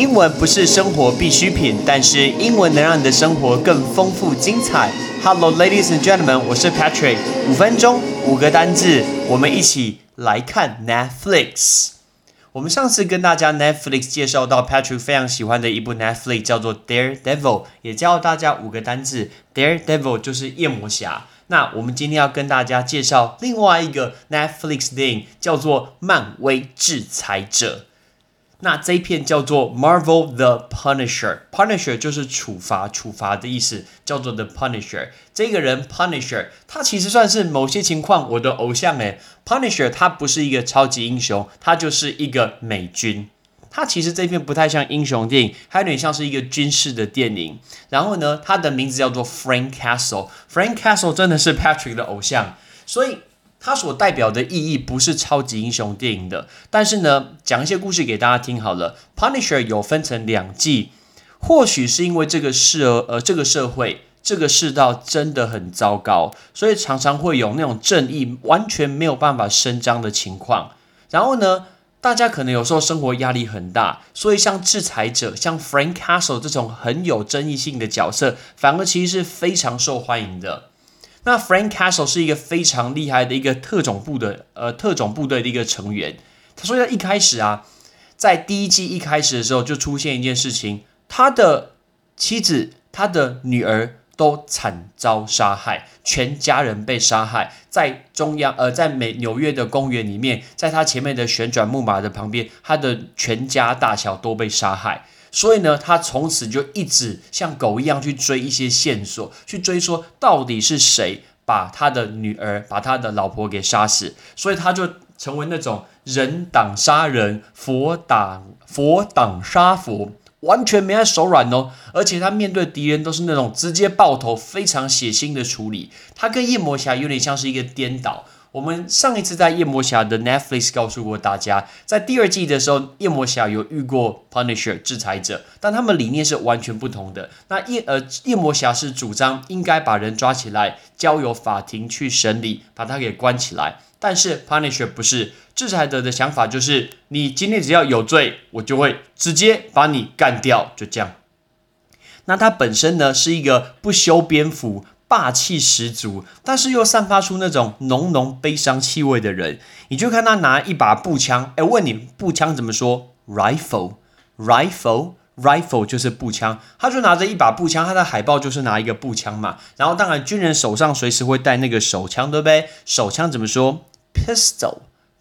英文不是生活必需品，但是英文能让你的生活更丰富精彩。Hello, ladies and gentlemen，我是 Patrick。五分钟，五个单字，我们一起来看 Netflix。我们上次跟大家 Netflix 介绍到 Patrick 非常喜欢的一部 Netflix 叫做 Daredevil，也教大家五个单字，Daredevil 就是夜魔侠。那我们今天要跟大家介绍另外一个 Netflix 电影，叫做漫威制裁者。那这一片叫做 Marvel The Punisher，Punisher 就是处罚、处罚的意思，叫做 The Punisher。这个人 Punisher，他其实算是某些情况我的偶像诶。Punisher 他不是一个超级英雄，他就是一个美军。他其实这片不太像英雄电影，还有点像是一个军事的电影。然后呢，他的名字叫做 Frank Castle，Frank Castle 真的是 Patrick 的偶像，所以。它所代表的意义不是超级英雄电影的，但是呢，讲一些故事给大家听好了。Punisher 有分成两季，或许是因为这个社呃这个社会这个世道真的很糟糕，所以常常会有那种正义完全没有办法伸张的情况。然后呢，大家可能有时候生活压力很大，所以像制裁者、像 Frank Castle 这种很有争议性的角色，反而其实是非常受欢迎的。那 Frank Castle 是一个非常厉害的一个特种部的呃特种部队的一个成员。他说他一开始啊，在第一季一开始的时候就出现一件事情，他的妻子、他的女儿都惨遭杀害，全家人被杀害在中央呃在美纽约的公园里面，在他前面的旋转木马的旁边，他的全家大小都被杀害。所以呢，他从此就一直像狗一样去追一些线索，去追说到底是谁把他的女儿、把他的老婆给杀死。所以他就成为那种人挡杀人，佛挡佛挡杀佛，完全没在手软哦。而且他面对敌人都是那种直接爆头、非常血腥的处理。他跟夜魔侠有点像是一个颠倒。我们上一次在夜魔侠的 Netflix 告诉过大家，在第二季的时候，夜魔侠有遇过 Punisher 制裁者，但他们理念是完全不同的。那夜呃夜魔侠是主张应该把人抓起来，交由法庭去审理，把他给关起来。但是 Punisher 不是制裁者的想法，就是你今天只要有罪，我就会直接把你干掉，就这样。那他本身呢是一个不修边幅。霸气十足，但是又散发出那种浓浓悲伤气味的人，你就看他拿一把步枪。哎，问你步枪怎么说？Rifle，rifle，rifle 就是步枪。他就拿着一把步枪，他的海报就是拿一个步枪嘛。然后当然军人手上随时会带那个手枪，对不对？手枪怎么说？Pistol，pistol。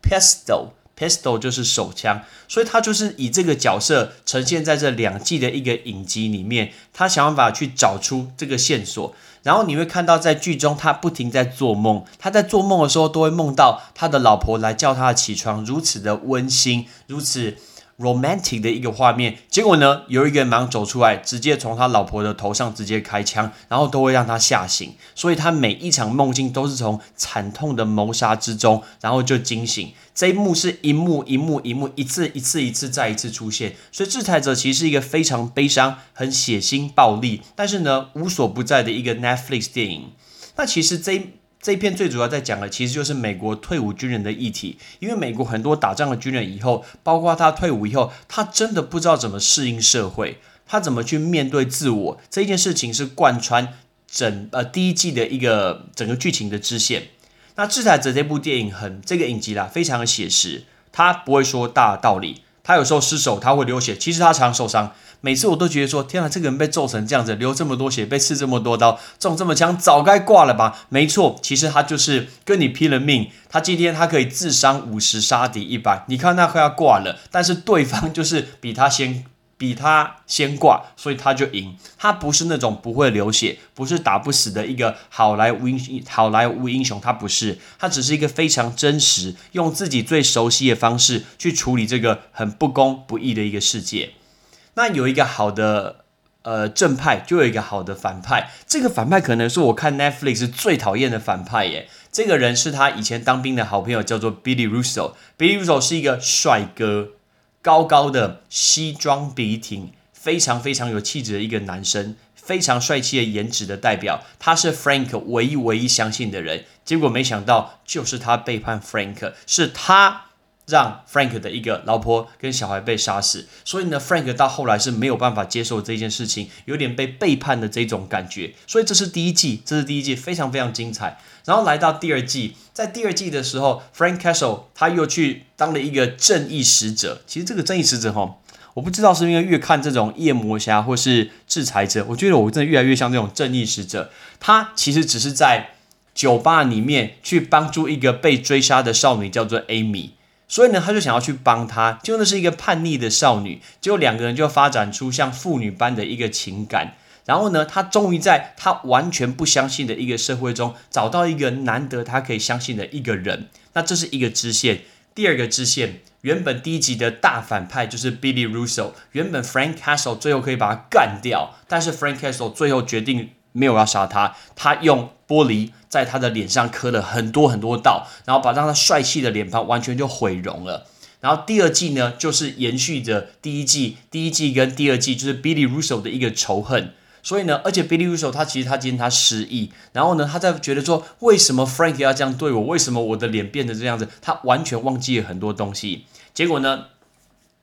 Pistol Pistol 就是手枪，所以他就是以这个角色呈现在这两季的一个影集里面，他想办法去找出这个线索。然后你会看到在剧中，他不停在做梦，他在做梦的时候都会梦到他的老婆来叫他起床，如此的温馨，如此。Romantic 的一个画面，结果呢，有一个人马上走出来，直接从他老婆的头上直接开枪，然后都会让他吓醒，所以他每一场梦境都是从惨痛的谋杀之中，然后就惊醒。这一幕是一幕一幕一幕，一次一次一次再一次出现，所以制裁者其实是一个非常悲伤、很血腥、暴力，但是呢无所不在的一个 Netflix 电影。那其实这。这一篇最主要在讲的，其实就是美国退伍军人的议题。因为美国很多打仗的军人以后，包括他退伍以后，他真的不知道怎么适应社会，他怎么去面对自我。这件事情是贯穿整呃第一季的一个整个剧情的支线。那《制裁者》这部电影很这个影集啦，非常的写实，他不会说大道理，他有时候失手他会流血，其实他常受伤。每次我都觉得说，天啊，这个人被揍成这样子，流这么多血，被刺这么多刀，中这么枪，早该挂了吧？没错，其实他就是跟你拼了命。他今天他可以自伤五十，杀敌一百，你看他快要挂了，但是对方就是比他先比他先挂，所以他就赢。他不是那种不会流血，不是打不死的一个好莱坞英好莱坞英雄，他不是，他只是一个非常真实，用自己最熟悉的方式去处理这个很不公不义的一个世界。那有一个好的呃正派，就有一个好的反派。这个反派可能是我看 Netflix 最讨厌的反派耶。这个人是他以前当兵的好朋友，叫做 Billy Russo。Billy Russo 是一个帅哥，高高的西装笔挺，非常非常有气质的一个男生，非常帅气的颜值的代表。他是 Frank 唯一唯一相信的人，结果没想到就是他背叛 Frank，是他。让 Frank 的一个老婆跟小孩被杀死。所以呢，Frank 到后来是没有办法接受这件事情，有点被背叛的这种感觉。所以这是第一季，这是第一季，非常非常精彩。然后来到第二季，在第二季的时候，Frank Castle 他又去当了一个正义使者。其实这个正义使者哈。我不知道是因为越看这种夜魔侠或是制裁者，我觉得我真的越来越像这种正义使者。他其实只是在酒吧里面去帮助一个被追杀的少女，叫做 Amy。所以呢，他就想要去帮她，就那是一个叛逆的少女，结果两个人就发展出像父女般的一个情感。然后呢，他终于在他完全不相信的一个社会中，找到一个难得他可以相信的一个人。那这是一个支线。第二个支线，原本第一集的大反派就是 Billy Russo，原本 Frank Castle 最后可以把他干掉，但是 Frank Castle 最后决定没有要杀他，他用玻璃在他的脸上刻了很多很多道，然后把让他帅气的脸庞完全就毁容了。然后第二季呢，就是延续着第一季，第一季跟第二季就是 Billy Russo 的一个仇恨。所以呢，而且 Billy Russo 他其实他今天他失忆，然后呢，他在觉得说，为什么 Frank 要这样对我？为什么我的脸变得这样子？他完全忘记了很多东西。结果呢，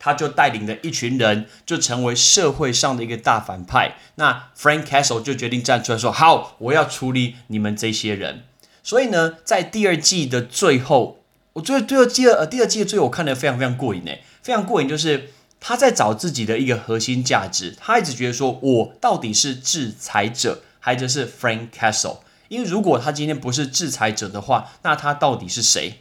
他就带领着一群人，就成为社会上的一个大反派。那 Frank Castle 就决定站出来说：“好，我要处理你们这些人。”所以呢，在第二季的最后，我觉得第二季呃第二季的最后，我看得非常非常过瘾诶，非常过瘾，就是。他在找自己的一个核心价值，他一直觉得说，我到底是制裁者还是是 Frank Castle？因为如果他今天不是制裁者的话，那他到底是谁？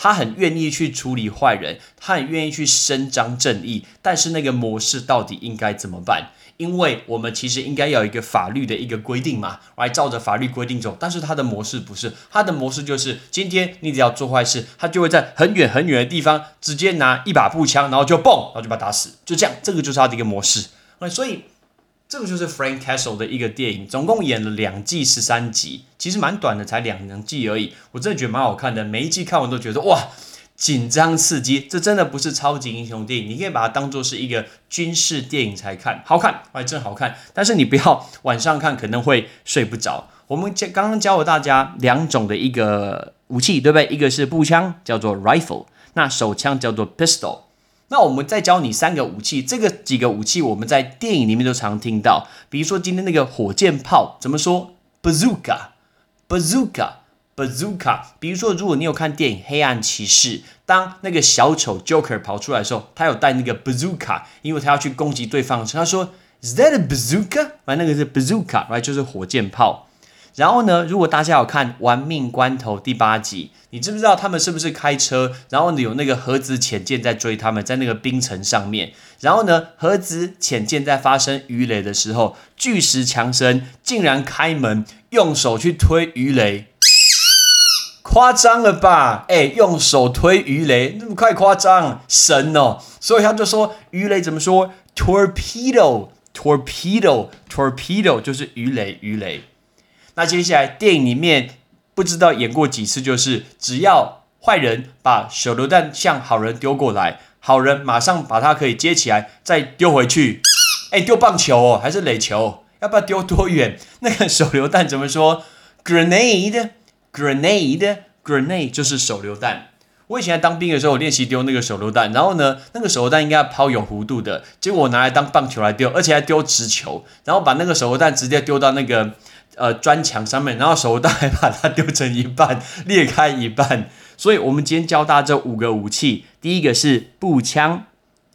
他很愿意去处理坏人，他很愿意去伸张正义，但是那个模式到底应该怎么办？因为我们其实应该要有一个法律的一个规定嘛，来照着法律规定走。但是他的模式不是，他的模式就是今天你只要做坏事，他就会在很远很远的地方直接拿一把步枪，然后就嘣，然后就把他打死，就这样，这个就是他的一个模式。那所以这个就是 Frank Castle 的一个电影，总共演了两季十三集，其实蛮短的，才两两季而已。我真的觉得蛮好看的，每一季看完都觉得哇。紧张刺激，这真的不是超级英雄电影，你可以把它当做是一个军事电影才看，好看，哎，真好看。但是你不要晚上看，可能会睡不着。我们教刚刚教了大家两种的一个武器，对不对？一个是步枪，叫做 rifle，那手枪叫做 pistol。那我们再教你三个武器，这个几个武器我们在电影里面都常听到，比如说今天那个火箭炮怎么说？bazooka，bazooka。Bazooka，比如说，如果你有看电影《黑暗骑士》，当那个小丑 Joker 跑出来的时候，他有带那个 Bazooka，因为他要去攻击对方。他说：“Is that a bazooka？” 反正那个是 Bazooka，right，就是火箭炮。然后呢，如果大家有看《玩命关头》第八集，你知不知道他们是不是开车？然后有那个核子潜舰在追他们，在那个冰层上面。然后呢，核子潜舰在发生鱼雷的时候，巨石强森竟然开门，用手去推鱼雷。夸张了吧？哎，用手推鱼雷，那么快夸张，神哦！所以他就说鱼雷怎么说？torpedo，torpedo，torpedo 就是鱼雷，鱼雷。那接下来电影里面不知道演过几次，就是只要坏人把手榴弹向好人丢过来，好人马上把它可以接起来再丢回去。哎，丢棒球哦，还是垒球？要不要丢多远？那个手榴弹怎么说？grenade。Grenade, grenade 就是手榴弹。我以前在当兵的时候，我练习丢那个手榴弹，然后呢，那个手榴弹应该要抛有弧度的，结果我拿来当棒球来丢，而且还丢直球，然后把那个手榴弹直接丢到那个呃砖墙上面，然后手榴弹还把它丢成一半，裂开一半。所以，我们今天教大家这五个武器，第一个是步枪、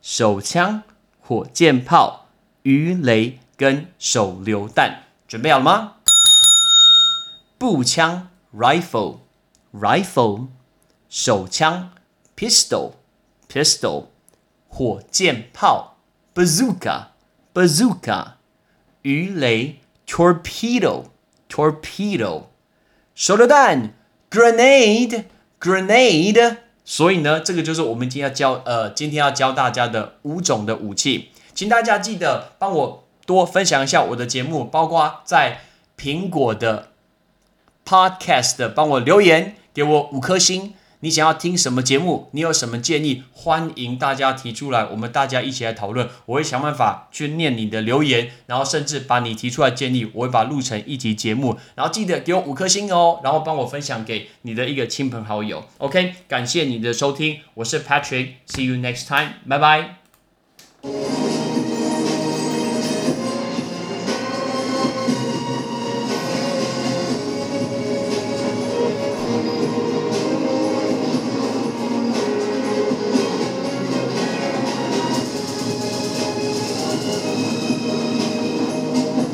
手枪、火箭炮、鱼雷跟手榴弹，准备好了吗？步枪。rifle rifle 手枪 pistol pistol 火箭炮 bazooka bazooka 鱼雷 torpedo torpedo 手榴弹 grenade grenade 所以呢，这个就是我们今天要教呃，今天要教大家的五种的武器，请大家记得帮我多分享一下我的节目，包括在苹果的。Podcast 帮我留言，给我五颗星。你想要听什么节目？你有什么建议？欢迎大家提出来，我们大家一起来讨论。我会想办法去念你的留言，然后甚至把你提出来建议，我会把它录成一集节目。然后记得给我五颗星哦，然后帮我分享给你的一个亲朋好友。OK，感谢你的收听，我是 Patrick，See you next time，拜拜。